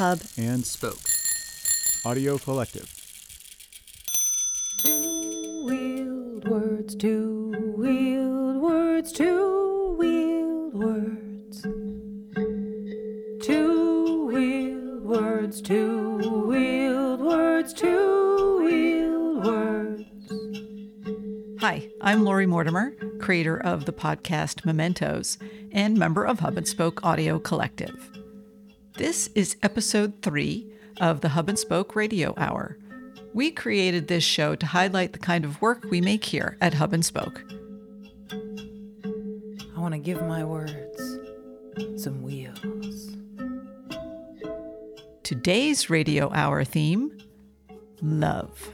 Hub, and Spoke. Audio Collective. Two wheeled words, two wheeled words, two wheeled words. Two wheeled words, two wheeled words, two wheeled words. Hi, I'm Lori Mortimer, creator of the podcast Mementos and member of Hub and Spoke Audio Collective. This is episode three of the Hub and Spoke Radio Hour. We created this show to highlight the kind of work we make here at Hub and Spoke. I want to give my words some wheels. Today's Radio Hour theme love.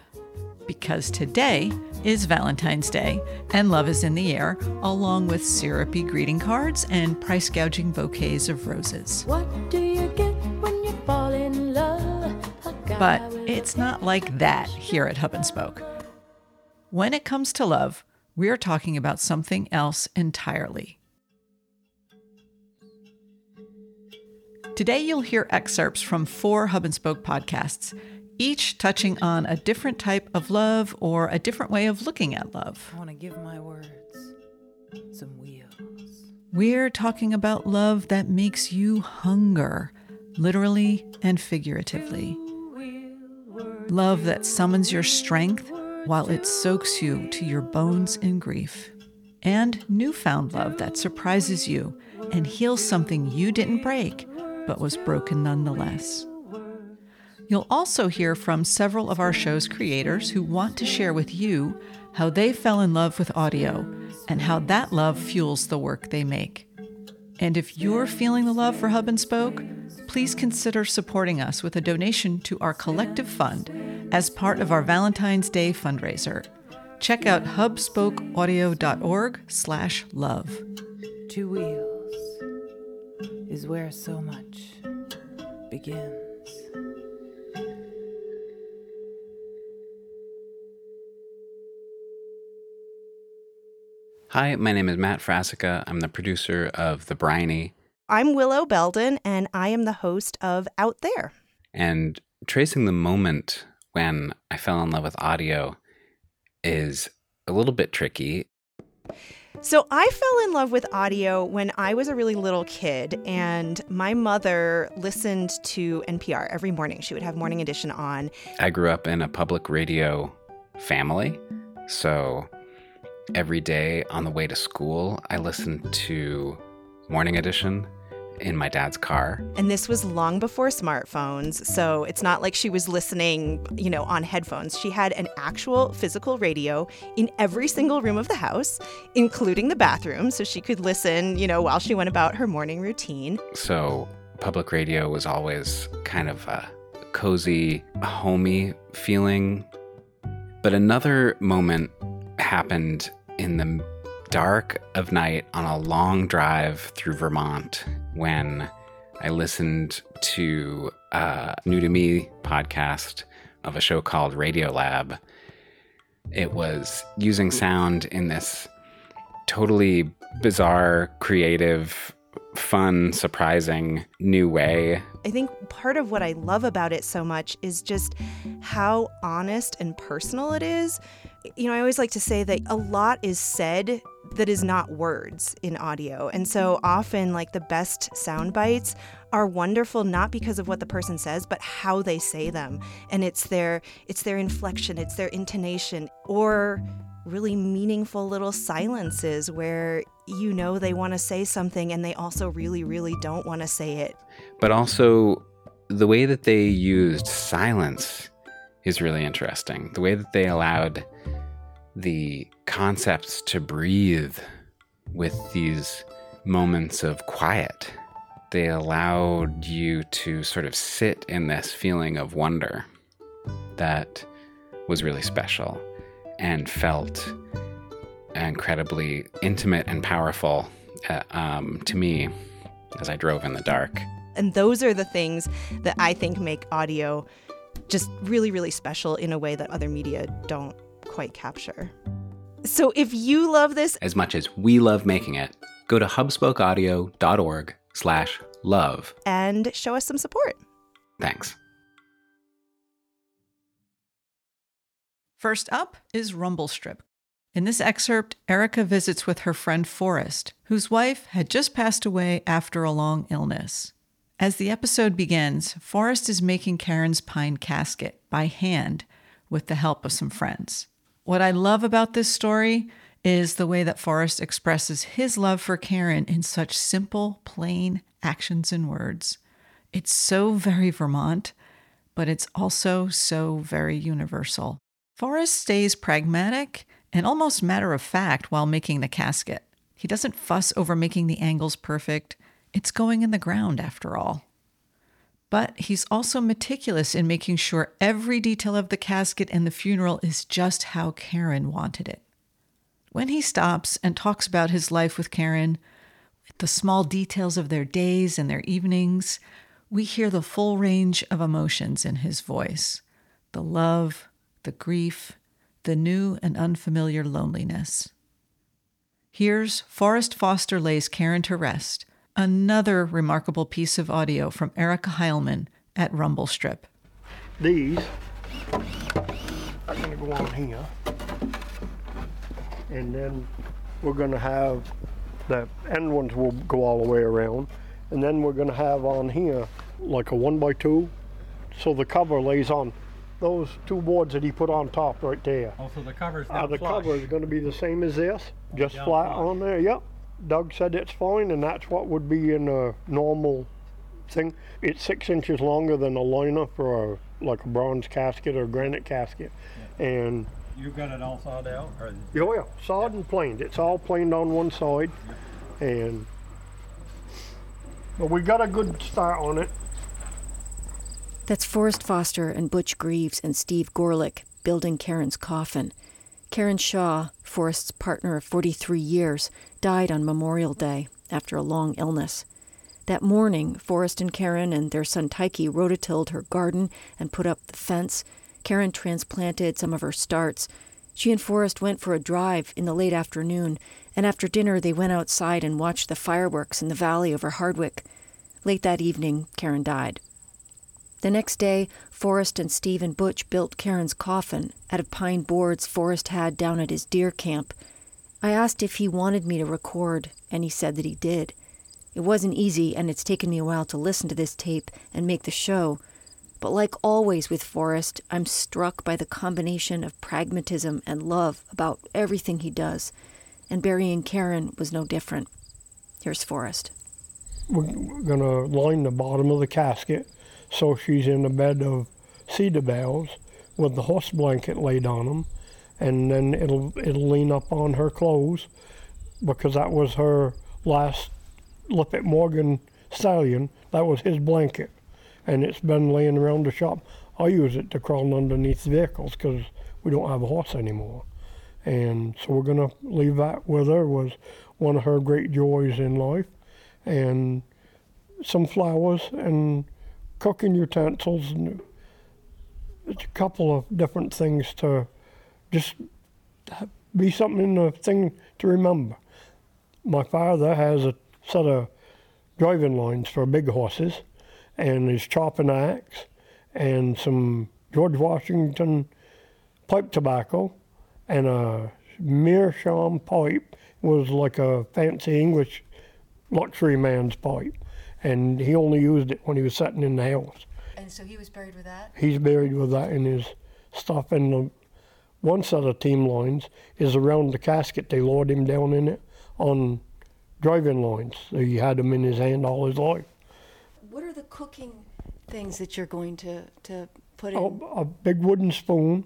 Because today is Valentine's Day and love is in the air, along with syrupy greeting cards and price gouging bouquets of roses. What do you get when you fall in love? But it's not like that here at Hub and Spoke. When it comes to love, we're talking about something else entirely. Today, you'll hear excerpts from four Hub and Spoke podcasts, each touching on a different type of love or a different way of looking at love. I want to give my words some wheels. We're talking about love that makes you hunger, literally and figuratively. Love that summons your strength while it soaks you to your bones in grief. And newfound love that surprises you and heals something you didn't break, but was broken nonetheless. You'll also hear from several of our show's creators who want to share with you how they fell in love with audio and how that love fuels the work they make. And if you're feeling the love for Hub and Spoke, please consider supporting us with a donation to our collective fund as part of our Valentine's Day fundraiser. Check out hubspokeaudio.org slash love. Two wheels is where so much begins. Hi, my name is Matt Frassica. I'm the producer of The Briny. I'm Willow Belden, and I am the host of Out There. And tracing the moment when I fell in love with audio is a little bit tricky. So, I fell in love with audio when I was a really little kid, and my mother listened to NPR every morning. She would have Morning Edition on. I grew up in a public radio family. So every day on the way to school, I listened to Morning Edition in my dad's car. And this was long before smartphones. So, it's not like she was listening, you know, on headphones. She had an actual physical radio in every single room of the house, including the bathroom. So, she could listen, you know, while she went about her morning routine. So public radio was always kind of a cozy, homey feeling. But another moment happened in the dark of night on a long drive through Vermont when I listened to a new to me podcast of a show called Radiolab. It was using sound in this totally bizarre, creative, fun, surprising new way. I think part of what I love about it so much is just how honest and personal it is. You know, I always like to say that a lot is said that is not words in audio. And so often, like the best sound bites are wonderful not because of what the person says, but how they say them. And it's their it's their inflection, it's their intonation, or really meaningful little silences where you know they want to say something and they also really, really don't want to say it. But also, the way that they used silence is really interesting. The way that they allowed the concepts to breathe with these moments of quiet. They allowed you to sort of sit in this feeling of wonder that was really special and felt incredibly intimate and powerful uh, um, to me as I drove in the dark. And those are the things that I think make audio just really, really special in a way that other media don't quite capture. So if you love this, As much as we love making it, go to hubspokeaudio.org slash love. and show us some support. Thanks. First up is Rumble Strip. In this excerpt, Erica visits with her friend Forrest, whose wife had just passed away after a long illness. As the episode begins, Forrest is making Karen's pine casket by hand with the help of some friends. What I love about this story is the way that Forrest expresses his love for Karen in such simple, plain actions and words. It's so very Vermont, but it's also so very universal. Forrest stays pragmatic and almost matter of fact while making the casket. He doesn't fuss over making the angles perfect. It's going in the ground after all. But he's also meticulous in making sure every detail of the casket and the funeral is just how Karen wanted it. When he stops and talks about his life with Karen, the small details of their days and their evenings, we hear the full range of emotions in his voice the love, the grief, the new and unfamiliar loneliness. Here's Forrest Foster lays Karen to rest, another remarkable piece of audio from Erica Heilman at Rumble Strip. These are going to go on here. And then we're going to have the end ones will go all the way around. And then we're going to have on here like a one by two. So the cover lays on those two boards that he put on top right there. Also, the cover's Uh, the flush. cover is going to be the same as this, just Down flat flush. on there. Yep. Doug said it's fine, and that's what would be in a normal thing. It's six inches longer than a liner for a like a bronze casket or granite casket, and You've got it all sawed out? Or oh yeah, sawed and planed. It's all planed on one side, and but we got a good start on it. That's Forrest Foster and Butch Greaves and Steve Gorlick building Karen's coffin. Karen Shaw, Forrest's partner of 43 years, died on Memorial Day after a long illness. That morning, Forrest and Karen and their son Tyke rototilled her garden and put up the fence. Karen transplanted some of her starts. She and Forrest went for a drive in the late afternoon, and after dinner they went outside and watched the fireworks in the valley over Hardwick. Late that evening, Karen died. The next day, Forrest and Steve and Butch built Karen's coffin out of pine boards Forrest had down at his deer camp. I asked if he wanted me to record, and he said that he did. It wasn't easy, and it's taken me a while to listen to this tape and make the show. But like always with Forrest, I'm struck by the combination of pragmatism and love about everything he does. And burying Karen was no different. Here's Forrest. We're going to line the bottom of the casket so she's in a bed of cedar boughs with the horse blanket laid on them, and then it'll it'll lean up on her clothes because that was her last Lippitt Morgan stallion. That was his blanket, and it's been laying around the shop. I use it to crawl underneath vehicles because we don't have a horse anymore, and so we're gonna leave that with her. Was one of her great joys in life, and some flowers and cooking utensils and it's a couple of different things to just be something a thing to remember. My father has a set of driving lines for big horses and his chopping axe and some George Washington pipe tobacco and a meerschaum pipe was like a fancy English luxury man's pipe and he only used it when he was sitting in the house. And so he was buried with that? He's buried with that in his stuff. And the one set of team lines is around the casket. They lowered him down in it on driving lines. So he had them in his hand all his life. What are the cooking things that you're going to, to put in? A, a big wooden spoon,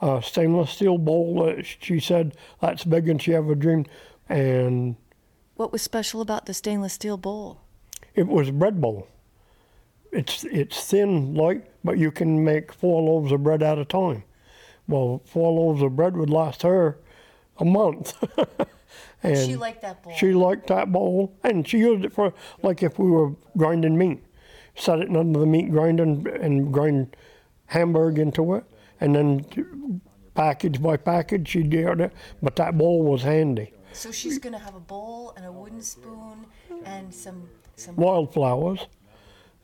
a stainless steel bowl. That she said that's big and she ever dreamed. And What was special about the stainless steel bowl? It was bread bowl. It's it's thin, light, but you can make four loaves of bread at a time. Well, four loaves of bread would last her a month. and She liked that bowl. She liked that bowl, and she used it for like if we were grinding meat, set it under the meat grinder and, and grind hamburg into it, and then package by package she did it. But that bowl was handy. So she's going to have a bowl and a wooden spoon and some wildflowers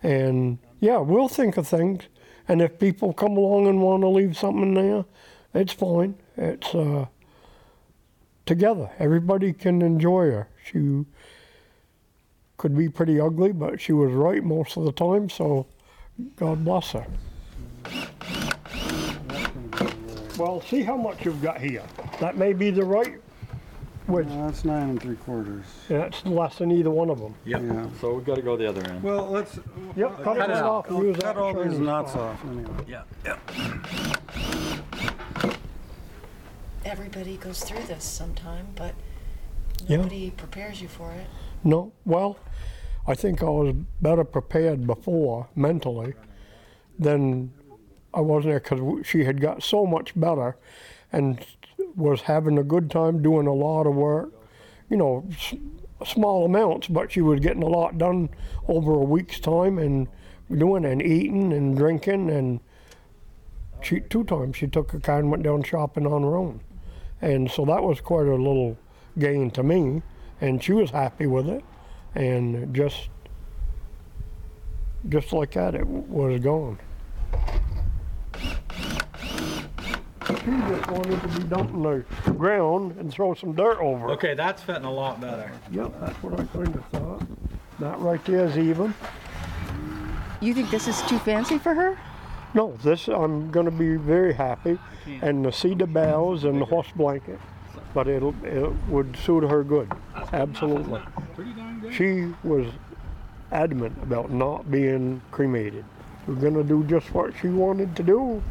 and Yeah, we'll think of things. And if people come along and want to leave something there, it's fine. It's uh, together. Everybody can enjoy her. She could be pretty ugly, but she was right most of the time, so God bless her. Well, see how much you've got here. That may be the right width. That's nine and three quarters. Yeah, it's less than either one of them. Yeah. So we've gotta go the other end. Well, let's. Yep, cut, Cut it it off. I'll use cut that all these Chinese knots saw. off anyway. Yeah, yeah. Everybody goes through this sometime, but Yeah. nobody prepares you for it. No, well, I think I was better prepared before mentally than I was there because she had got so much better and was having a good time doing a lot of work. You know, s- small amounts, but she was getting a lot done over a week's time and doing and eating and drinking and she two times she took a car and went down shopping on her own. And so that was quite a little gain to me and she was happy with it and just just like that it w- was gone she just wanted to be dumped in the ground and throw some dirt over it. Okay, that's fitting a lot better. yep that's what i kind of thought that right there is even You think this is too fancy for her? no this i'm going to be very happy and the cedar boughs and the horse blanket but it'll it would suit her good absolutely she was adamant about not being cremated. We're gonna do just what she wanted to do.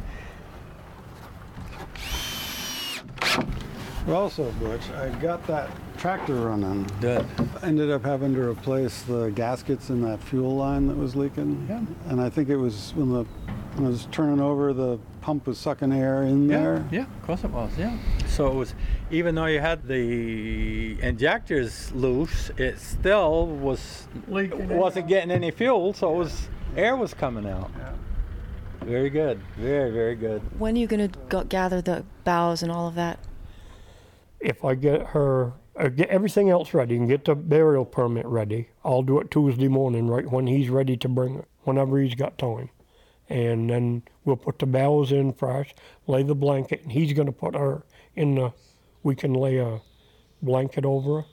Also, Butch, I got that tractor running. Good. Ended up having to replace the gaskets in that fuel line that was leaking. Yeah. And I think it was when the when I was turning over, the pump was sucking air in there. Yeah, of course it was, yeah. So it was, even though you had the injectors loose, it still was, Leaking wasn't getting any fuel, so it was, air was coming out. Very good, very, very good. When are you going to go gather the boughs and all of that? If I get her, uh, get everything else ready and get the burial permit ready, I'll do it Tuesday morning, right when he's ready to bring it, whenever he's got time. And then we'll put the boughs in fresh, lay the blanket, and he's gonna put her in the, we can lay a blanket over her,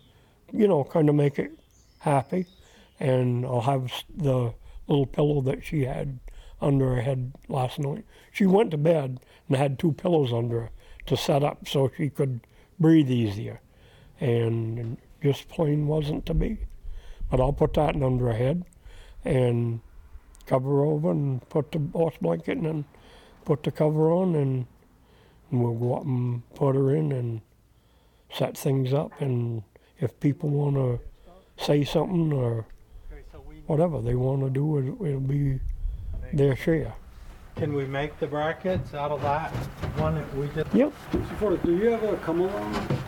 you know, kind of make it happy. And I'll have the little pillow that she had under her head last night. She went to bed and had two pillows under her to set up so she could breathe easier. And just plain wasn't to be. But I'll put that in under her head and cover over and put the horse blanket and then put the cover on and, and we'll go up and put her in and set things up and if people want to say something or whatever they want to do it, it'll be their share Can we make the brackets out of that one that we did? yep. Forrest, do you have a come along?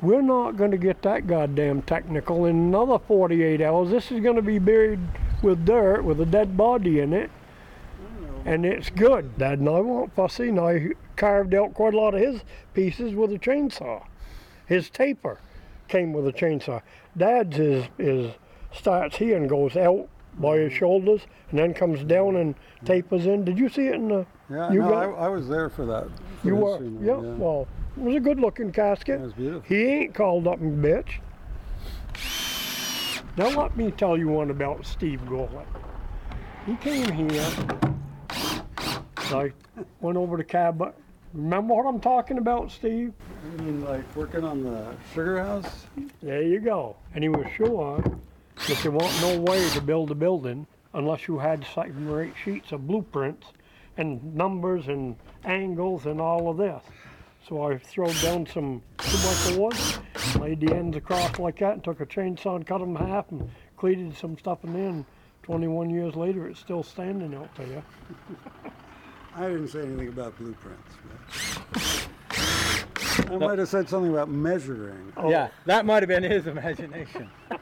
we're not going to get that goddamn technical in another 48 hours. This is going to be buried with dirt with a dead body in it. And it's good. Dad and i won't fussy and i carved out quite a lot of his pieces with a chainsaw. His taper came with a chainsaw. Dad's is is starts here and goes out by his shoulders and then comes down and tapers in did you see it in the Yeah, You no, got- I, I was there for that. for you were funeral, yeah, well it was a good looking casket It was beautiful. he ain't called up and bitch. Now let me tell you one about Steve Gorlick. He came here. I went over to cab. Remember what I'm talking about, Steve? You mean like working on the sugar house? There you go. And he was sure that there wasn't no way to build a building unless you had seven or eight sheets of blueprints and numbers and angles and all of this. So I threw down some two by fours, laid the ends across like that, and took a chainsaw and cut them in half and cleated some stuff in there. And 21 years later, it's still standing out there. I didn't say anything about blueprints. but- I might have said something about measuring. Oh. Yeah, that might have been his imagination.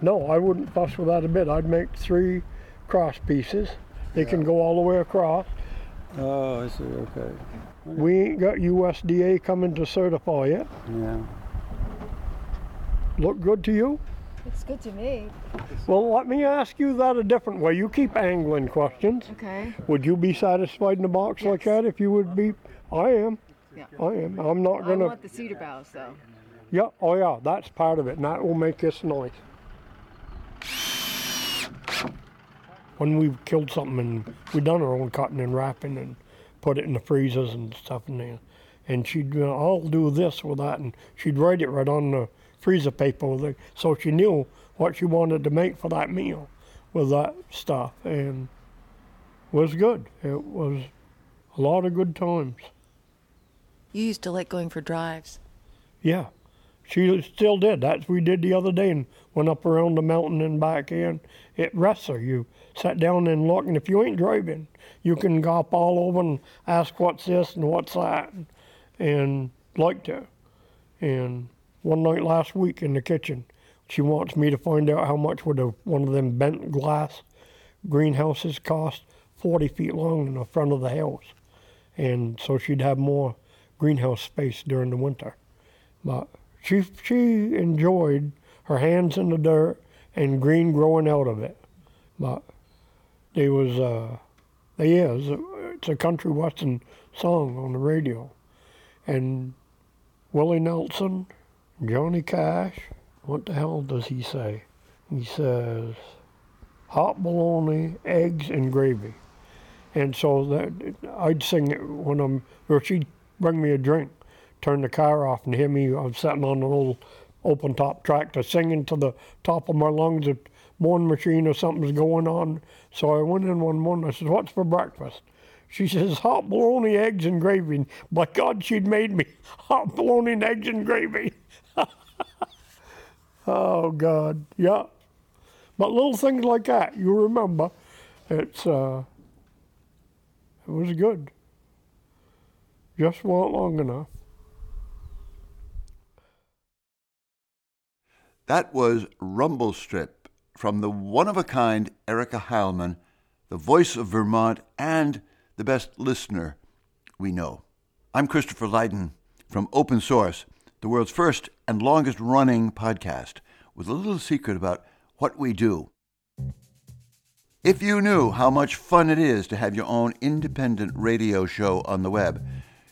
No, I wouldn't fuss with that a bit. I'd make three cross pieces. They can go all the way across. Oh, I see. Okay. We ain't got USDA coming to certify it. Yeah. Look good to you? It's good to me. Well, let me ask you that a different way. You keep angling questions. Okay. Would you be satisfied in a box like that if you would be? I am. Yeah. I am. I'm not gonna. I want the cedar boughs though. Yeah. Oh yeah. That's part of it, and that will make this nice. When we've killed something and we done our own cutting and wrapping and put it in the freezers and stuff and there, and she'd you know, I'll do this with that, and she'd write it right on the freezer paper, with it, so she knew what she wanted to make for that meal with that stuff, and was good. It was a lot of good times. You used to like going for drives. Yeah, she still did. That's we did the other day and went up around the mountain and back in. It rests her. You sat down and look, and if you ain't driving, you can go up all over and ask what's this and what's that, and, and like to. And one night last week in the kitchen, she wants me to find out how much would a, one of them bent glass greenhouses cost, 40 feet long in the front of the house. And so she'd have more greenhouse space during the winter. But she she enjoyed her hands in the dirt and green growing out of it. But there was uh, there is it's a country western song on the radio, and Willie Nelson, Johnny Cash. What the hell does he say? He says, "Hot bologna, eggs, and gravy." And so that I'd sing it when I'm, or she'd bring me a drink, turn the car off, and hear me. I'm sitting on a little open top tractor singing to the top of my lungs that one machine or something's going on. So I went in one morning. I said, "What's for breakfast?" She says, "Hot bologna, eggs, and gravy." By God, she'd made me hot bologna, and eggs, and gravy. oh God, yeah. But little things like that, you remember. It's uh, it was good. Just weren't long enough. That was Rumble Strip from the one of a kind Erica Heilman, the voice of Vermont and the best listener we know. I'm Christopher Lydon from Open Source, the world's first and longest running podcast, with a little secret about what we do. If you knew how much fun it is to have your own independent radio show on the web,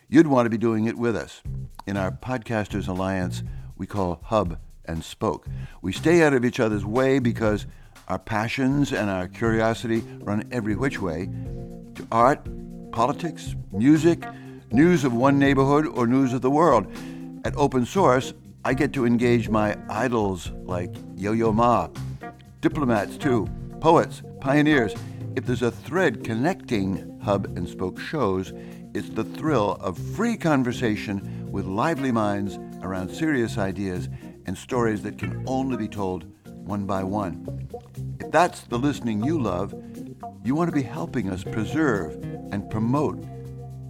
you'd want to be doing it with us. In our Podcasters Alliance, we call Hub and Spoke. We stay out of each other's way because our passions and our curiosity run every which way to art, politics, music, news of one neighborhood, or news of the world. At Open Source, I get to engage my idols like Yo Yo Ma, diplomats too, poets, pioneers. If there's a thread connecting Hub and Spoke shows, it's the thrill of free conversation with lively minds around serious ideas and stories that can only be told one by one. If that's the listening you love, you want to be helping us preserve and promote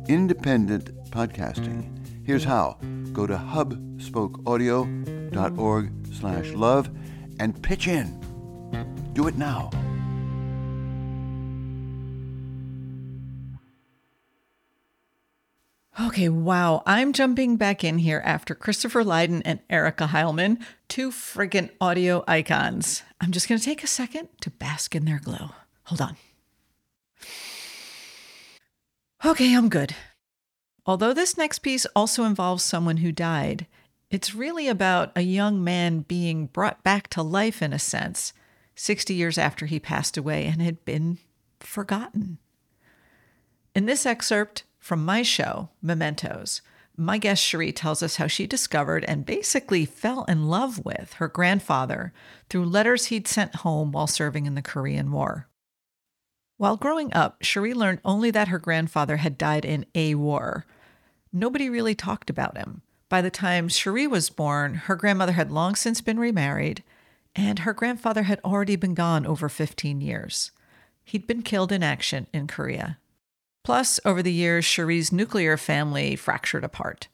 independent podcasting. Here's how. Go to hubspokeaudio.org slash love and pitch in. Do it now. Okay, wow. I'm jumping back in here after Christopher Lydon and Erica Heilman, two friggin' audio icons. I'm just to take a second to bask in their glow. Hold on. Okay, I'm good. Although this next piece also involves someone who died, it's really about a young man being brought back to life in a sense, 60 years after he passed away and had been forgotten. In this excerpt from my show, Mementos, my guest Cherie tells us how she discovered and basically fell in love with her grandfather through letters he'd sent home while serving in the Korean War. While growing up, Cherie learned only that her grandfather had died in a war. Nobody really talked about him. By the time Cherie was born, her grandmother had long since been remarried, and her grandfather had already been gone over 15 years. He'd been killed in action in Korea. Plus, over the years, Cherie's nuclear family fractured apart.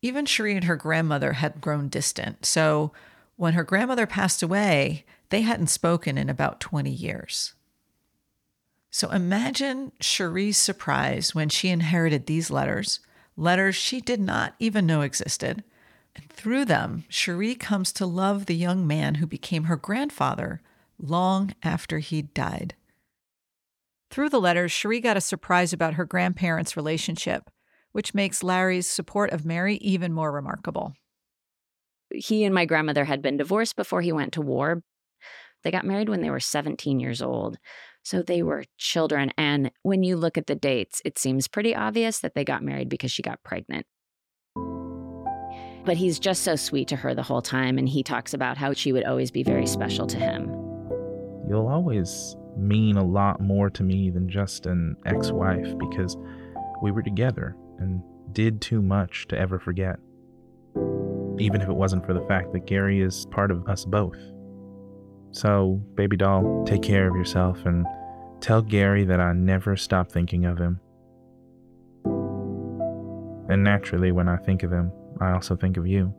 Even Cherie and her grandmother had grown distant, so when her grandmother passed away, they hadn't spoken in about 20 years. So imagine Cherie's surprise when she inherited these letters, letters she did not even know existed, And through them, Cherie comes to love the young man who became her grandfather long after he died. Through the letters, Cherie got a surprise about her grandparents' relationship, which makes Larry's support of Mary even more remarkable. He and my grandmother had been divorced before he went to war. They got married when they were 17 years old. So they were children. And when you look at the dates, it seems pretty obvious that they got married because she got pregnant. But he's just so sweet to her the whole time. And he talks about how she would always be very special to him. You'll always mean a lot more to me than just an ex wife because we were together and did too much to ever forget. Even if it wasn't for the fact that Gary is part of us both. So, baby doll, take care of yourself and tell Gary that I never stop thinking of him. And naturally, when I think of him, I also think of you.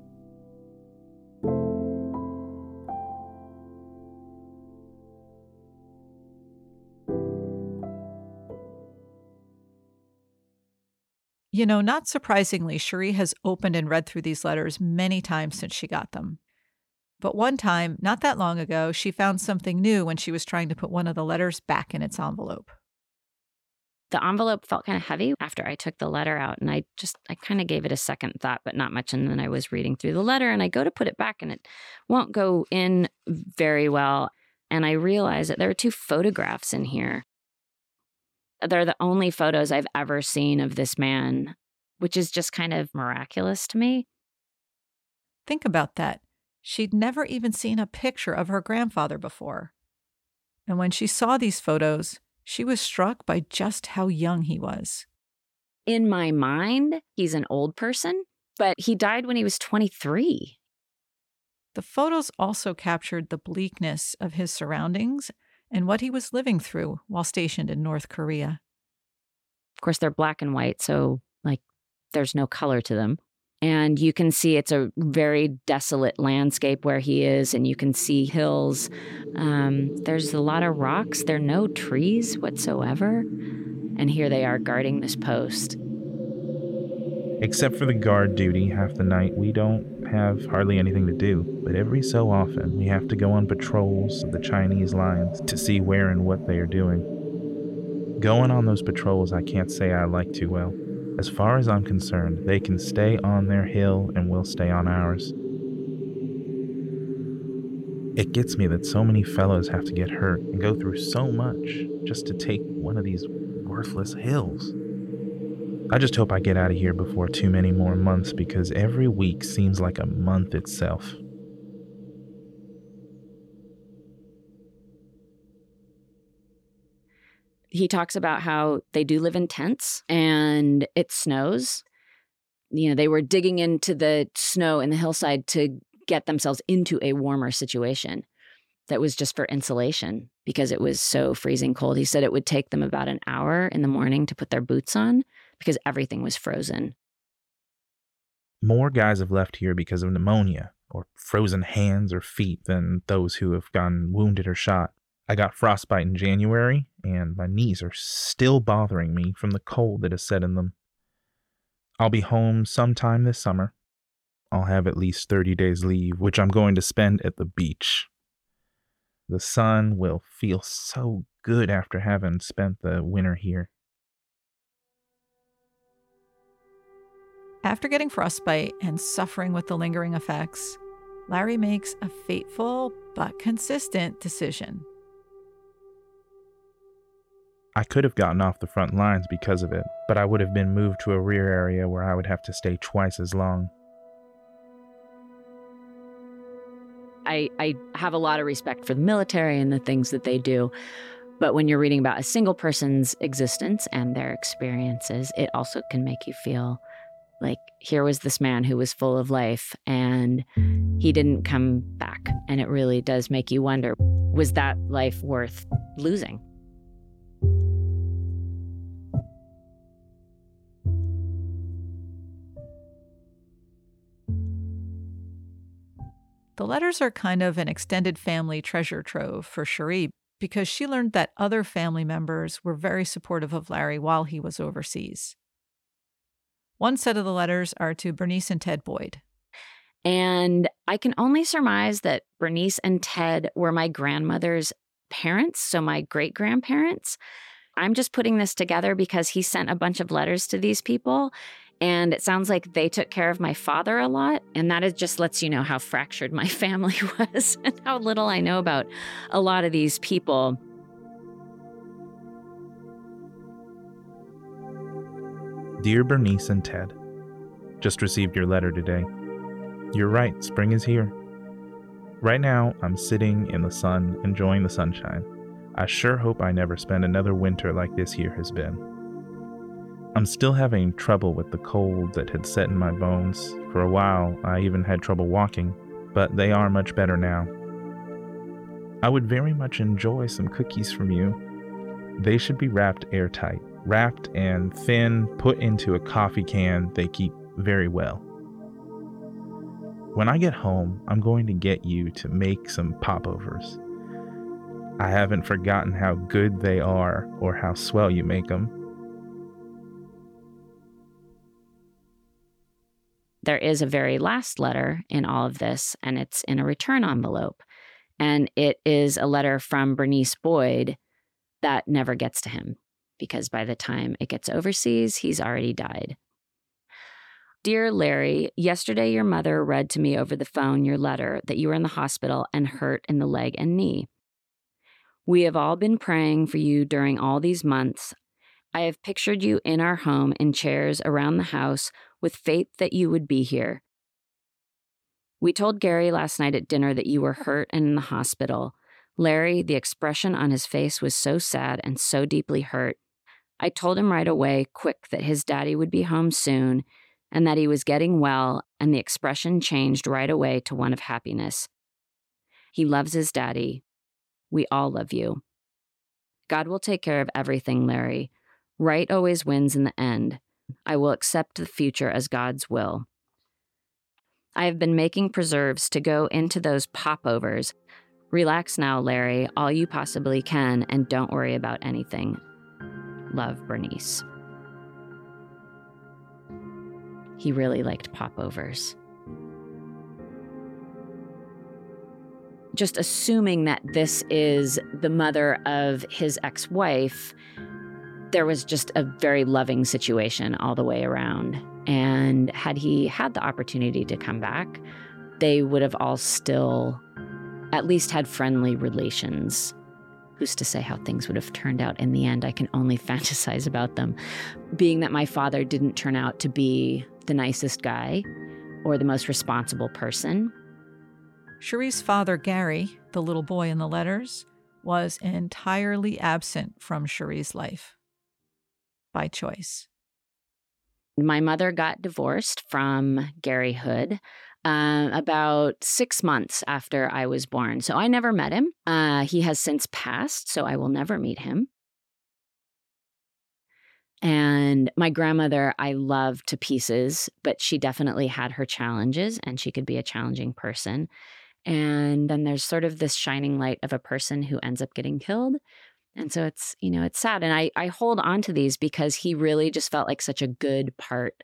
You know, not surprisingly, Cherie has opened and read through these letters many times since she got them. But one time, not that long ago, she found something new when she was trying to put one of the letters back in its envelope. The envelope felt kind of heavy after I took the letter out, and I just, I kind of gave it a second thought, but not much. And then I was reading through the letter, and I go to put it back, and it won't go in very well. And I realize that there are two photographs in here. They're the only photos I've ever seen of this man, which is just kind of miraculous to me. Think about that. She'd never even seen a picture of her grandfather before. And when she saw these photos, she was struck by just how young he was. In my mind, he's an old person, but he died when he was 23. The photos also captured the bleakness of his surroundings and what he was living through while stationed in North Korea. Of course, they're black and white, so like there's no color to them. And you can see it's a very desolate landscape where he is, and you can see hills. Um, there's a lot of rocks. There are no trees whatsoever. And here they are guarding this post. Except for the guard duty half the night, we don't have hardly anything to do. But every so often, we have to go on patrols of the Chinese lines to see where and what they are doing. Going on those patrols, I can't say I like too well. As far as I'm concerned, they can stay on their hill and we'll stay on ours. It gets me that so many fellows have to get hurt and go through so much just to take one of these worthless hills. I just hope I get out of here before too many more months because every week seems like a month itself. he talks about how they do live in tents and it snows. You know, they were digging into the snow in the hillside to get themselves into a warmer situation that was just for insulation because it was so freezing cold. He said it would take them about an hour in the morning to put their boots on because everything was frozen. More guys have left here because of pneumonia or frozen hands or feet than those who have gone wounded or shot. I got frostbite in January, and my knees are still bothering me from the cold that has set in them. I'll be home sometime this summer. I'll have at least 30 days leave, which I'm going to spend at the beach. The sun will feel so good after having spent the winter here. After getting frostbite and suffering with the lingering effects, Larry makes a fateful but consistent decision I could have gotten off the front lines because of it, but I would have been moved to a rear area where I would have to stay twice as long. I, I have a lot of respect for the military and the things that they do. But when you're reading about a single person's existence and their experiences, it also can make you feel like here was this man who was full of life and he didn't come back. And it really does make you wonder was that life worth losing? The letters are kind of an extended family treasure trove for Cherie because she learned that other family members were very supportive of Larry while he was overseas. One set of the letters are to Bernice and Ted Boyd. And I can only surmise that Bernice and Ted were my grandmother's parents, so my great grandparents. I'm just putting this together because he sent a bunch of letters to these people. And it sounds like they took care of my father a lot. And that just lets you know how fractured my family was and how little I know about a lot of these people. Dear Bernice and Ted, just received your letter today. You're right, spring is here. Right now, I'm sitting in the sun, enjoying the sunshine. I sure hope I never spend another winter like this year has been. I'm still having trouble with the cold that had set in my bones. For a while, I even had trouble walking, but they are much better now. I would very much enjoy some cookies from you. They should be wrapped airtight, wrapped and thin, put into a coffee can they keep very well. When I get home, I'm going to get you to make some popovers. I haven't forgotten how good they are or how swell you make them. There is a very last letter in all of this, and it's in a return envelope. And it is a letter from Bernice Boyd that never gets to him because by the time it gets overseas, he's already died. Dear Larry, yesterday your mother read to me over the phone your letter that you were in the hospital and hurt in the leg and knee. We have all been praying for you during all these months. I have pictured you in our home in chairs around the house with faith that you would be here. We told Gary last night at dinner that you were hurt and in the hospital. Larry, the expression on his face was so sad and so deeply hurt. I told him right away, quick, that his daddy would be home soon and that he was getting well, and the expression changed right away to one of happiness. He loves his daddy. We all love you. God will take care of everything, Larry. Right always wins in the end. I will accept the future as God's will. I have been making preserves to go into those popovers. Relax now, Larry, all you possibly can, and don't worry about anything. Love, Bernice. He really liked popovers. Just assuming that this is the mother of his ex wife, there was just a very loving situation all the way around. And had he had the opportunity to come back, they would have all still at least had friendly relations. Who's to say how things would have turned out in the end? I can only fantasize about them. Being that my father didn't turn out to be the nicest guy or the most responsible person. Cherie's father, Gary, the little boy in the letters, was entirely absent from Cherie's life by choice. My mother got divorced from Gary Hood uh, about six months after I was born. So I never met him. Uh, he has since passed, so I will never meet him. And my grandmother, I love to pieces, but she definitely had her challenges and she could be a challenging person. And then there's sort of this shining light of a person who ends up getting killed. And so it's, you know, it's sad. And I, I hold on to these because he really just felt like such a good part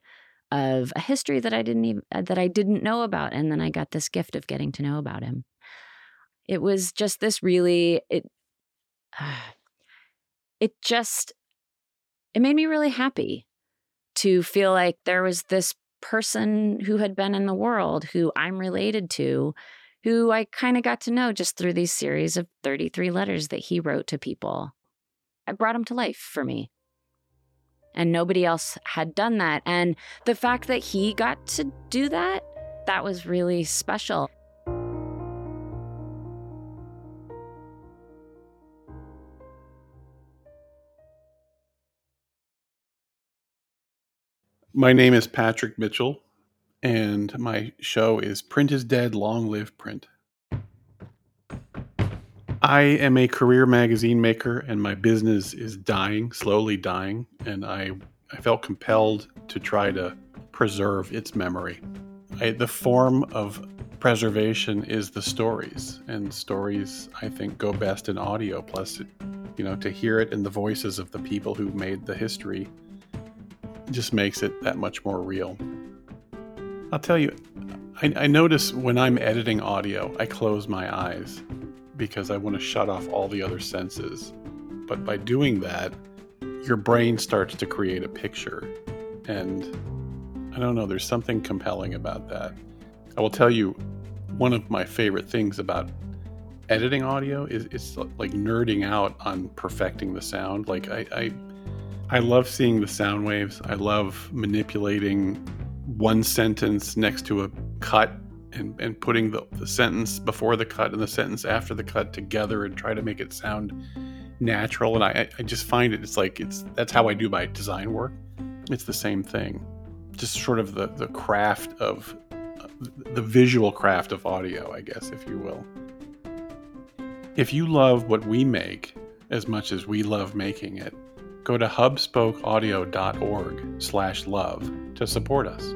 of a history that I didn't even, uh, that I didn't know about. And then I got this gift of getting to know about him. It was just this really, it, uh, it just it made me really happy to feel like there was this person who had been in the world who I'm related to, who I kind of got to know just through these series of 33 letters that he wrote to people. I brought him to life for me. And nobody else had done that. And the fact that he got to do that, that was really special. My name is Patrick Mitchell, and my show is Print is Dead, Long Live Print. I am a career magazine maker, and my business is dying, slowly dying, and I, I felt compelled to try to preserve its memory. I, the form of preservation is the stories, and stories, I think, go best in audio. Plus, you know, to hear it in the voices of the people who made the history just makes it that much more real. I'll tell you, I, I notice when I'm editing audio, I close my eyes because I want to shut off all the other senses. But by doing that, your brain starts to create a picture. And I don't know, there's something compelling about that. I will tell you, one of my favorite things about editing audio is it's like nerding out on perfecting the sound. Like I, I, I love seeing the sound waves. I love manipulating one sentence next to a cut and, and putting the, the sentence before the cut and the sentence after the cut together and try to make it sound natural. And I, I just find it, it's like, it's, that's how I do my design work. It's the same thing. Just sort of the, the craft of the visual craft of audio, I guess, if you will. If you love what we make as much as we love making it, go to hubspokeaudio.org slash love to support us.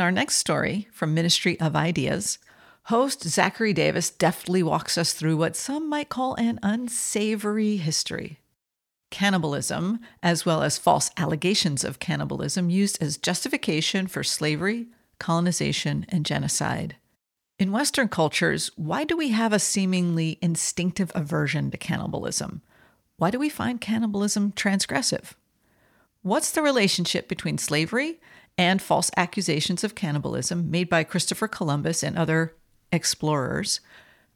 In our next story from Ministry of Ideas, host Zachary Davis deftly walks us through what some might call an unsavory history. Cannibalism, as well as false allegations of cannibalism, used as justification for slavery, colonization, and genocide. In Western cultures, why do we have a seemingly instinctive aversion to cannibalism? Why do we find cannibalism transgressive? What's the relationship between slavery and false accusations of cannibalism made by Christopher Columbus and other explorers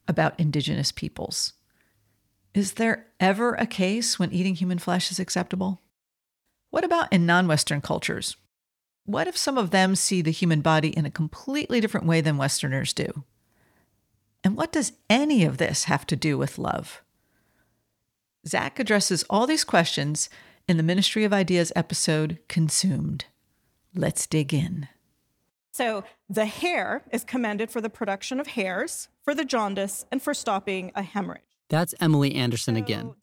about indigenous peoples. Is there ever a case when eating human flesh is acceptable? What about in non Western cultures? What if some of them see the human body in a completely different way than Westerners do? And what does any of this have to do with love? Zach addresses all these questions in the Ministry of Ideas episode Consumed. Let's dig in. So, the hair is commended for the production of hairs, for the jaundice, and for stopping a hemorrhage. That's Emily Anderson again.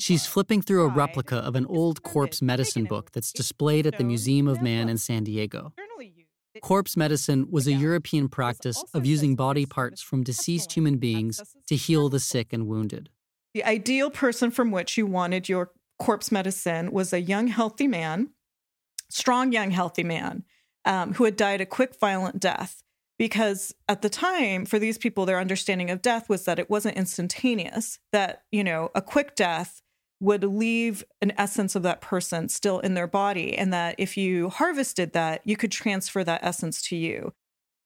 She's flipping through a replica of an old corpse medicine book that's displayed at the Museum of Man in San Diego. Corpse medicine was a European practice of using body parts from deceased human beings to heal the sick and wounded. The ideal person from which you wanted your corpse medicine was a young, healthy man strong, young, healthy man um, who had died a quick, violent death. Because at the time, for these people, their understanding of death was that it wasn't instantaneous, that, you know, a quick death would leave an essence of that person still in their body. And that if you harvested that, you could transfer that essence to you.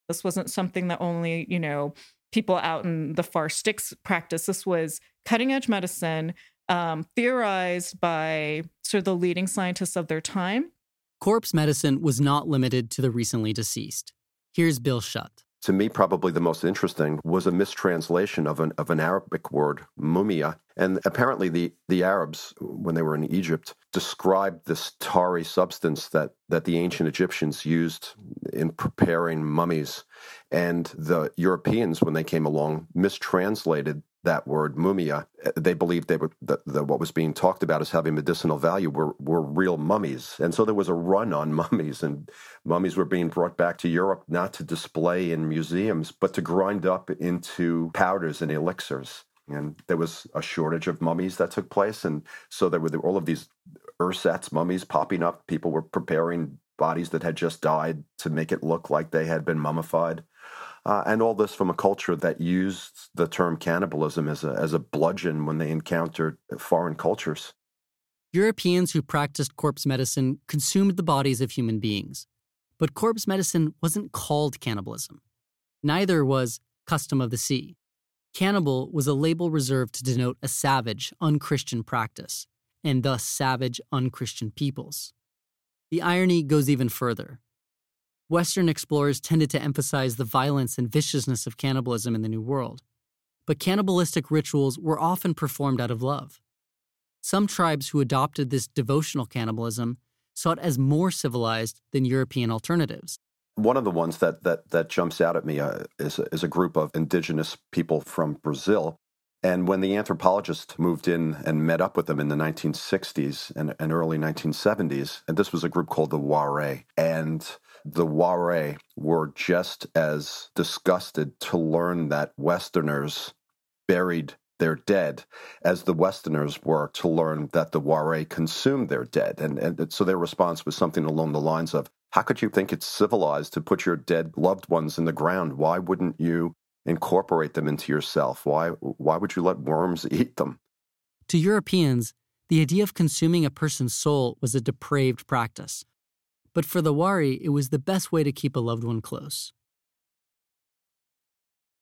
This wasn't something that only, you know, people out in the far sticks practice. This was cutting edge medicine um, theorized by sort of the leading scientists of their time Corpse medicine was not limited to the recently deceased. Here's Bill Schutt. To me, probably the most interesting was a mistranslation of an, of an Arabic word, mumia. And apparently, the, the Arabs, when they were in Egypt, described this tarry substance that, that the ancient Egyptians used in preparing mummies. And the Europeans, when they came along, mistranslated that word mumia. Eh, they believed they were that, what was being talked about as having medicinal value were were real mummies, and so there was a run on mummies, and mummies were being brought back to Europe not to display in museums, but to grind up into powders and elixirs. And there was a shortage of mummies that took place, and so there were all of these ersatz mummies popping up. People were preparing bodies that had just died to make it look like they had been mummified. Uh, and all this from a culture that used the term cannibalism as a, as a bludgeon when they encountered foreign cultures. Europeans who practiced corpse medicine consumed the bodies of human beings. But corpse medicine wasn't called cannibalism. Neither was custom of the sea. Cannibal was a label reserved to denote a savage, unchristian practice, and thus savage, unchristian peoples. The irony goes even further. Western explorers tended to emphasize the violence and viciousness of cannibalism in the New World, but cannibalistic rituals were often performed out of love. Some tribes who adopted this devotional cannibalism saw it as more civilized than European alternatives. One of the ones that that that jumps out at me uh, is is a group of indigenous people from Brazil. And when the anthropologists moved in and met up with them in the 1960s and, and early 1970s, and this was a group called the Wari, and the Wari were just as disgusted to learn that Westerners buried their dead, as the Westerners were to learn that the Wari consumed their dead. And, and so their response was something along the lines of, How could you think it's civilized to put your dead loved ones in the ground? Why wouldn't you incorporate them into yourself? Why, why would you let worms eat them? To Europeans, the idea of consuming a person's soul was a depraved practice. But for the Wari, it was the best way to keep a loved one close.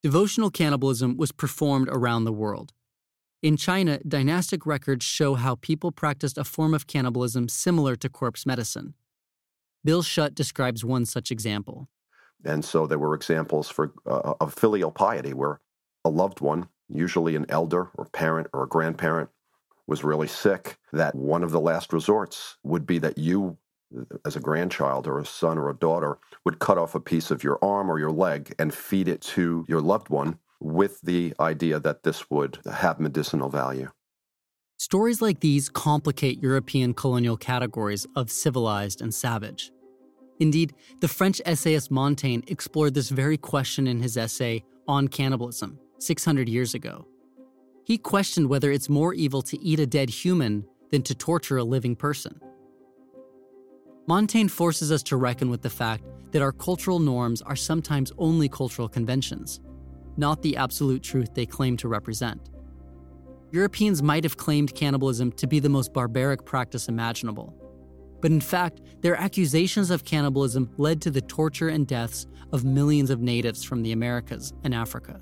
Devotional cannibalism was performed around the world. In China, dynastic records show how people practiced a form of cannibalism similar to corpse medicine. Bill Schutt describes one such example. And so there were examples for uh, of filial piety where a loved one, usually an elder or parent or a grandparent, was really sick, that one of the last resorts would be that you, as a grandchild or a son or a daughter, would cut off a piece of your arm or your leg and feed it to your loved one with the idea that this would have medicinal value. Stories like these complicate European colonial categories of civilized and savage. Indeed, the French essayist Montaigne explored this very question in his essay On Cannibalism 600 years ago. He questioned whether it's more evil to eat a dead human than to torture a living person. Montaigne forces us to reckon with the fact that our cultural norms are sometimes only cultural conventions, not the absolute truth they claim to represent. Europeans might have claimed cannibalism to be the most barbaric practice imaginable. But in fact, their accusations of cannibalism led to the torture and deaths of millions of natives from the Americas and Africa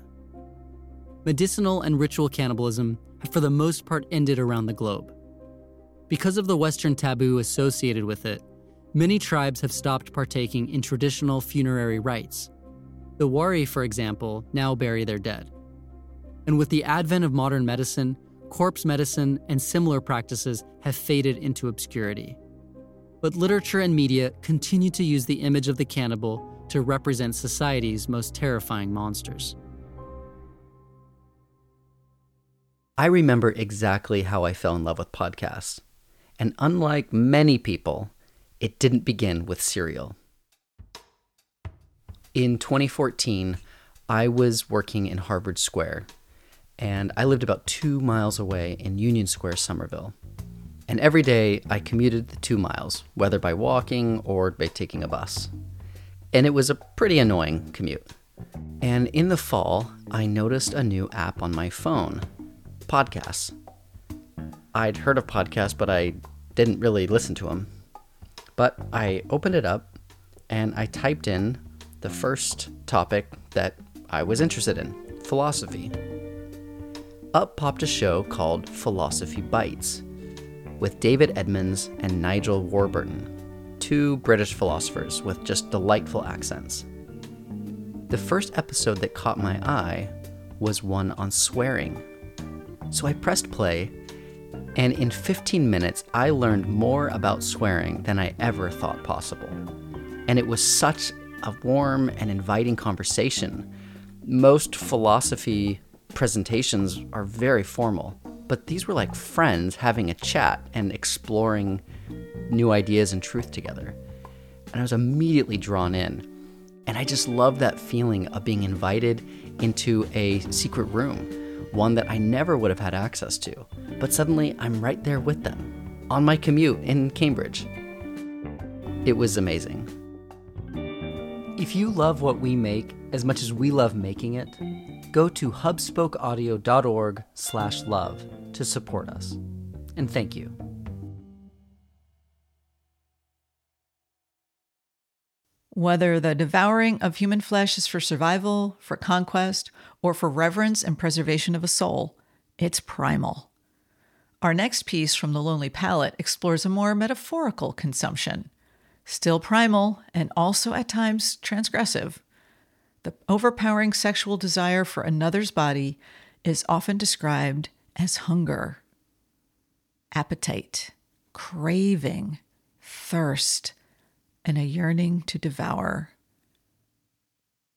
medicinal and ritual cannibalism have for the most part ended around the globe. Because of the Western taboo associated with it, many tribes have stopped partaking in traditional funerary rites. The Wari, for example, now bury their dead. And with the advent of modern medicine, corpse medicine and similar practices have faded into obscurity. But literature and media continue to use the image of the cannibal to represent society's most terrifying monsters. I remember exactly how I fell in love with podcasts. And unlike many people, it didn't begin with Serial. In 2014, I was working in Harvard Square, and I lived about two miles away in Union Square, Somerville. And every day I commuted the two miles, whether by walking or by taking a bus. And it was a pretty annoying commute. And in the fall, I noticed a new app on my phone podcasts. I'd heard of podcasts, but I didn't really listen to them. But I opened it up and I typed in the first topic that I was interested in philosophy. Up popped a show called Philosophy Bites with David Edmonds and Nigel Warburton, two British philosophers with just delightful accents. The first episode that caught my eye was one on swearing so I pressed play, and in 15 minutes, I learned more about swearing than I ever thought possible. And it was such a warm and inviting conversation. Most philosophy presentations are very formal, but these were like friends having a chat and exploring new ideas and truth together. And I was immediately drawn in. And I just love that feeling of being invited into a secret room one that I never would have had access to. But suddenly I'm right there with them on my commute in Cambridge. It was amazing. If you love what we make as much as we love making it, go to hubspokeaudio.org/love to support us. And thank you. Whether the devouring of human flesh is for survival, for conquest, or for reverence and preservation of a soul, it's primal. Our next piece from The Lonely Palette explores a more metaphorical consumption, still primal and also at times transgressive. The overpowering sexual desire for another's body is often described as hunger, appetite, craving, thirst and a yearning to devour.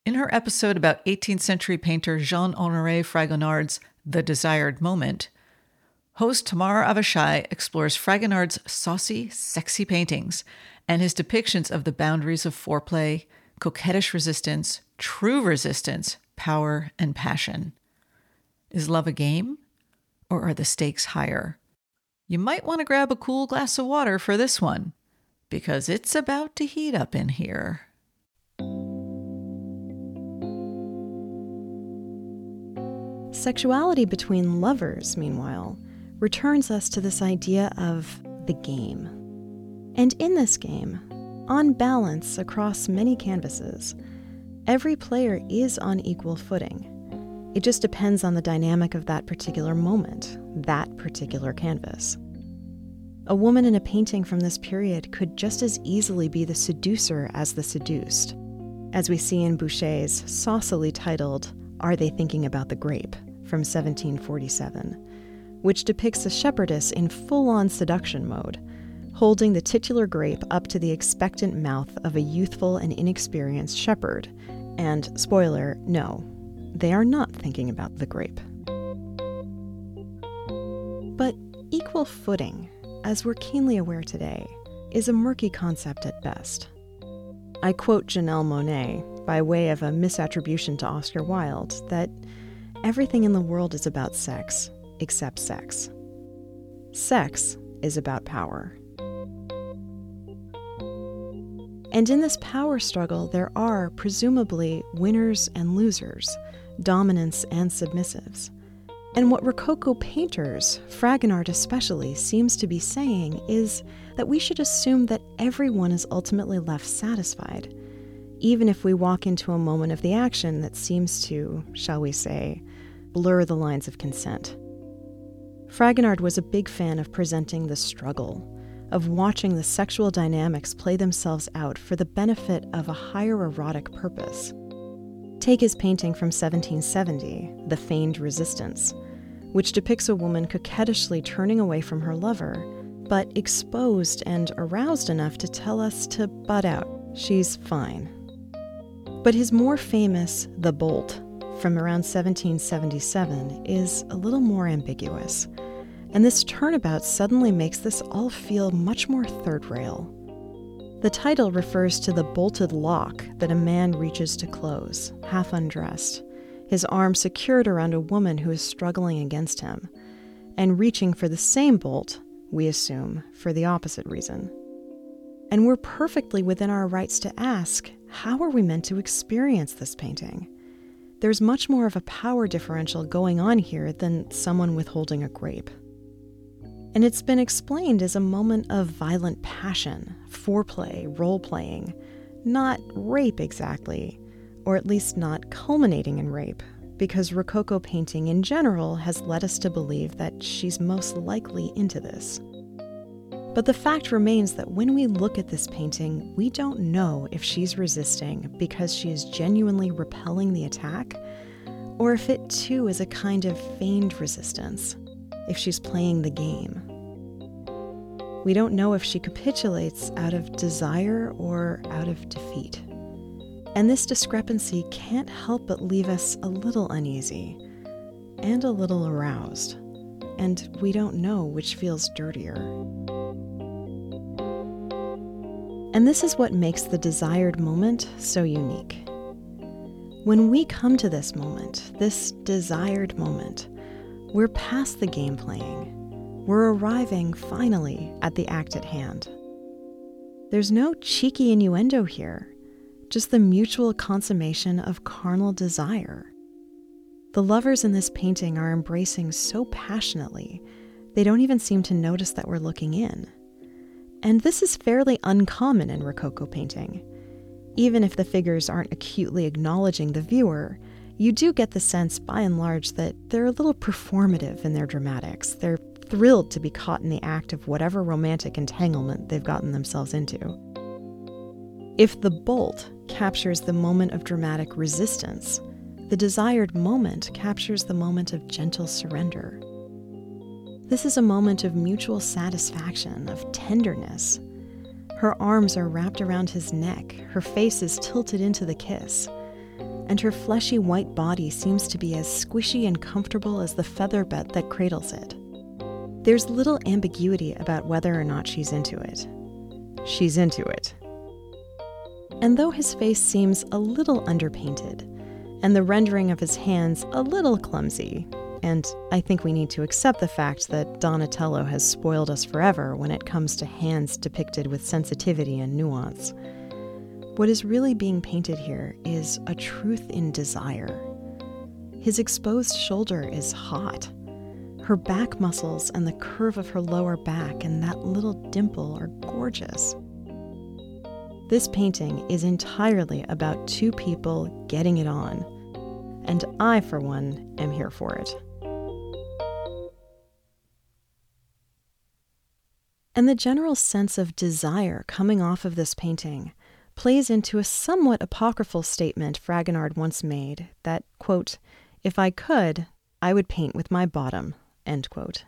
In her episode about 18th century painter Jean Honoré Fragonard's The Desired Moment, host Tamar Avishai explores Fragonard's saucy, sexy paintings and his depictions of the boundaries of foreplay, coquettish resistance, true resistance, power, and passion. Is love a game? Or are the stakes higher? You might want to grab a cool glass of water for this one, because it's about to heat up in here. Sexuality between lovers, meanwhile, returns us to this idea of the game. And in this game, on balance across many canvases, every player is on equal footing. It just depends on the dynamic of that particular moment, that particular canvas. A woman in a painting from this period could just as easily be the seducer as the seduced, as we see in Boucher's saucily titled Are They Thinking About the Grape from 1747, which depicts a shepherdess in full on seduction mode, holding the titular grape up to the expectant mouth of a youthful and inexperienced shepherd. And, spoiler, no, they are not thinking about the grape. But equal footing, as we're keenly aware today, is a murky concept at best. I quote Janelle Monáe, by way of a misattribution to Oscar Wilde, that everything in the world is about sex except sex. Sex is about power. And in this power struggle, there are presumably winners and losers, dominants and submissives. And what Rococo painters, Fragonard especially, seems to be saying is that we should assume that everyone is ultimately left satisfied, even if we walk into a moment of the action that seems to, shall we say, blur the lines of consent. Fragonard was a big fan of presenting the struggle, of watching the sexual dynamics play themselves out for the benefit of a higher erotic purpose. Take his painting from 1770, The Feigned Resistance, which depicts a woman coquettishly turning away from her lover, but exposed and aroused enough to tell us to butt out. She's fine. But his more famous The Bolt from around 1777 is a little more ambiguous, and this turnabout suddenly makes this all feel much more third rail. The title refers to the bolted lock that a man reaches to close, half undressed, his arm secured around a woman who is struggling against him, and reaching for the same bolt, we assume, for the opposite reason. And we're perfectly within our rights to ask how are we meant to experience this painting? There's much more of a power differential going on here than someone withholding a grape. And it's been explained as a moment of violent passion, foreplay, role playing, not rape exactly, or at least not culminating in rape, because Rococo painting in general has led us to believe that she's most likely into this. But the fact remains that when we look at this painting, we don't know if she's resisting because she is genuinely repelling the attack, or if it too is a kind of feigned resistance, if she's playing the game. We don't know if she capitulates out of desire or out of defeat. And this discrepancy can't help but leave us a little uneasy and a little aroused, and we don't know which feels dirtier. And this is what makes the desired moment so unique. When we come to this moment, this desired moment, we're past the game playing. We're arriving finally at the act at hand. There's no cheeky innuendo here, just the mutual consummation of carnal desire. The lovers in this painting are embracing so passionately, they don't even seem to notice that we're looking in. And this is fairly uncommon in Rococo painting. Even if the figures aren't acutely acknowledging the viewer, you do get the sense, by and large, that they're a little performative in their dramatics. They're thrilled to be caught in the act of whatever romantic entanglement they've gotten themselves into. If the bolt captures the moment of dramatic resistance, the desired moment captures the moment of gentle surrender. This is a moment of mutual satisfaction, of tenderness. Her arms are wrapped around his neck, her face is tilted into the kiss, and her fleshy white body seems to be as squishy and comfortable as the feather bed that cradles it. There's little ambiguity about whether or not she's into it. She's into it. And though his face seems a little underpainted, and the rendering of his hands a little clumsy, and I think we need to accept the fact that Donatello has spoiled us forever when it comes to hands depicted with sensitivity and nuance. What is really being painted here is a truth in desire. His exposed shoulder is hot. Her back muscles and the curve of her lower back and that little dimple are gorgeous. This painting is entirely about two people getting it on, and I, for one, am here for it. And the general sense of desire coming off of this painting plays into a somewhat apocryphal statement Fragonard once made that, quote, if I could, I would paint with my bottom, end quote.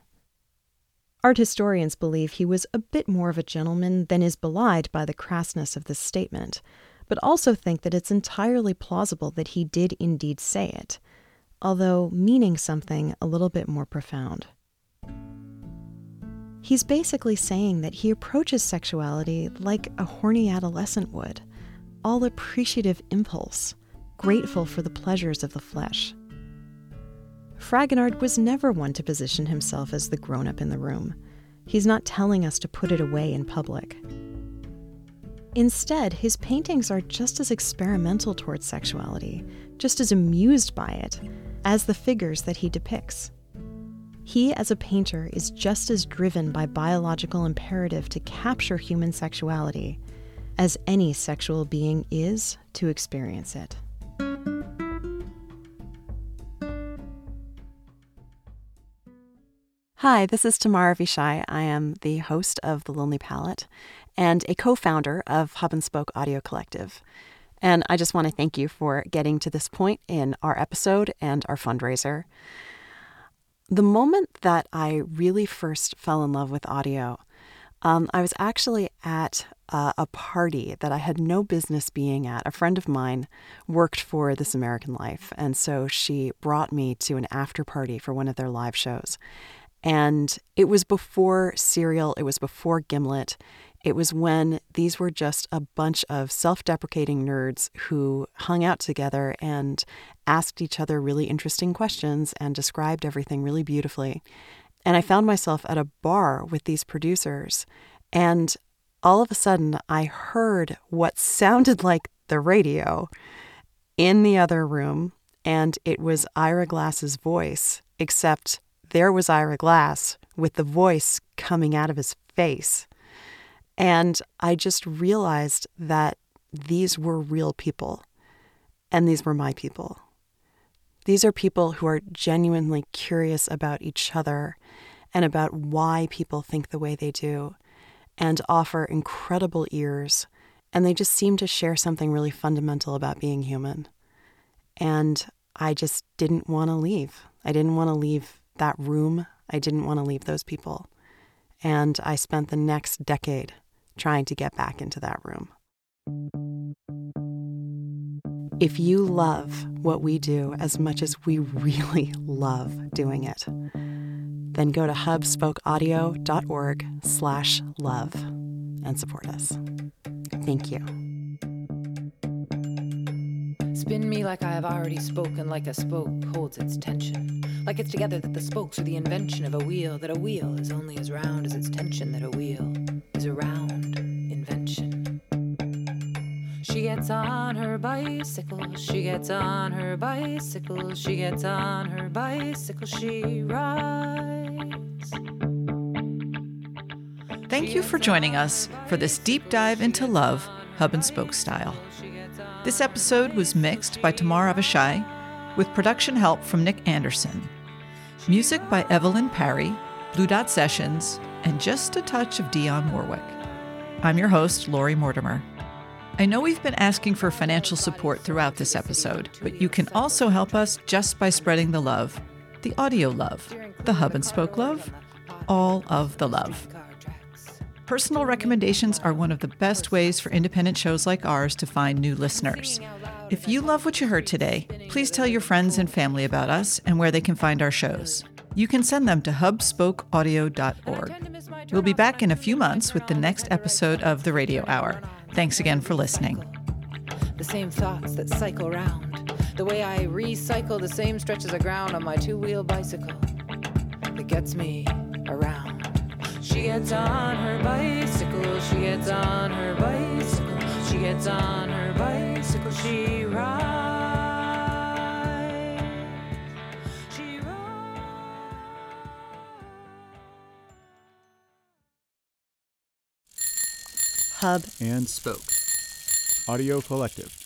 Art historians believe he was a bit more of a gentleman than is belied by the crassness of this statement, but also think that it's entirely plausible that he did indeed say it, although meaning something a little bit more profound. He's basically saying that he approaches sexuality like a horny adolescent would, all appreciative impulse, grateful for the pleasures of the flesh. Fragonard was never one to position himself as the grown up in the room. He's not telling us to put it away in public. Instead, his paintings are just as experimental towards sexuality, just as amused by it, as the figures that he depicts. He, as a painter, is just as driven by biological imperative to capture human sexuality as any sexual being is to experience it. Hi, this is Tamar Avishai. I am the host of The Lonely Palette and a co founder of Hub and Spoke Audio Collective. And I just want to thank you for getting to this point in our episode and our fundraiser. The moment that I really first fell in love with audio, um, I was actually at uh, a party that I had no business being at. A friend of mine worked for This American Life, and so she brought me to an after party for one of their live shows. And it was before Serial, it was before Gimlet. It was when these were just a bunch of self deprecating nerds who hung out together and asked each other really interesting questions and described everything really beautifully. And I found myself at a bar with these producers, and all of a sudden I heard what sounded like the radio in the other room, and it was Ira Glass's voice, except there was Ira Glass with the voice coming out of his face. And I just realized that these were real people, and these were my people. These are people who are genuinely curious about each other and about why people think the way they do, and offer incredible ears, and they just seem to share something really fundamental about being human. And I just didn't want to leave. I didn't want to leave that room. I didn't want to leave those people. And I spent the next decade trying to get back into that room. If you love what we do as much as we really love doing it, then go to hubspokeaudio.org slash love and support us. Thank you. Spin me like I have already spoken, like a spoke holds its tension. Like it's together that the spokes are the invention of a wheel, that a wheel is only as round as its tension, that a wheel is a round invention. She gets on her bicycle, she gets on her bicycle, she gets on her bicycle, she rides. Thank you for joining us for this deep dive into love, hub and spoke style. This episode was mixed by Tamar Avishai with production help from Nick Andersen. Music by Evalyn Parry, Blue Dot Sessions, and just a touch of Dionne Warwick. I'm your host, Lori Mortimer. I know we've been asking for financial support throughout this episode, but you can also help us just by spreading the love the audio love, the hub and spoke love, all of the love. Personal recommendations are one of the best ways for independent shows like ours to find new listeners. If you love what you heard today, please tell your friends and family about us and where they can find our shows. You can send them to hubspokeaudio.org. We'll be back in a few months with the next episode of The Radio Hour. Thanks again for listening. The same thoughts that cycle round The way I recycle the same stretches of ground on my two wheel bicycle that gets me. She gets on her bicycle, she gets on her bicycle, she gets on her bicycle, she rides. Hub and Spoke. Audio Collective.